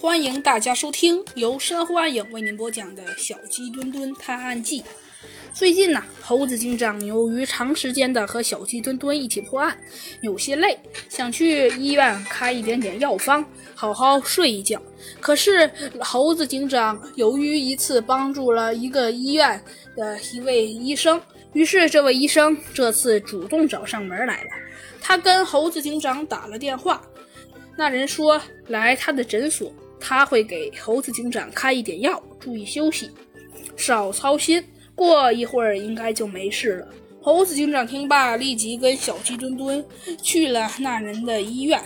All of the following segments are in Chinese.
欢迎大家收听由山花影为您播讲的《小鸡墩墩探案记》。最近呢，猴子警长由于长时间的和小鸡墩墩一起破案，有些累，想去医院开一点点药方，好好睡一觉。可是猴子警长由于一次帮助了一个医院的一位医生，于是这位医生这次主动找上门来了。他跟猴子警长打了电话，那人说来他的诊所。他会给猴子警长开一点药，注意休息，少操心。过一会儿应该就没事了。猴子警长听罢，立即跟小鸡墩墩去了那人的医院。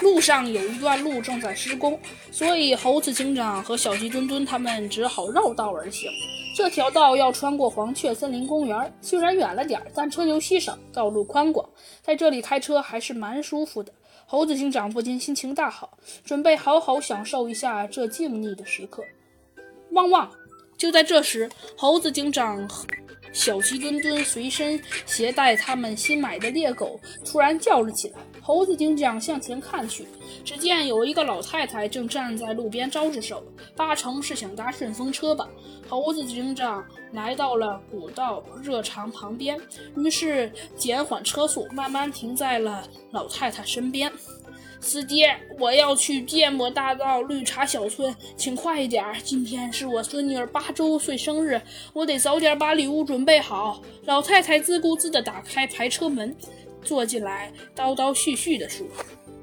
路上有一段路正在施工，所以猴子警长和小鸡墩墩他们只好绕道而行。这条道要穿过黄雀森林公园，虽然远了点，但车流稀少，道路宽广，在这里开车还是蛮舒服的。猴子警长不禁心情大好，准备好好享受一下这静谧的时刻。汪汪！就在这时，猴子警长和、小鸡墩墩随身携带他们新买的猎狗，突然叫了起来。猴子警长向前看去，只见有一个老太太正站在路边招着手，八成是想搭顺风车吧。猴子警长来到了古道热肠旁边，于是减缓车速，慢慢停在了老太太身边。司机，我要去芥末大道绿茶小村，请快一点！今天是我孙女儿八周岁生日，我得早点把礼物准备好。老太太自顾自地打开排车门。坐进来，叨叨絮絮地说。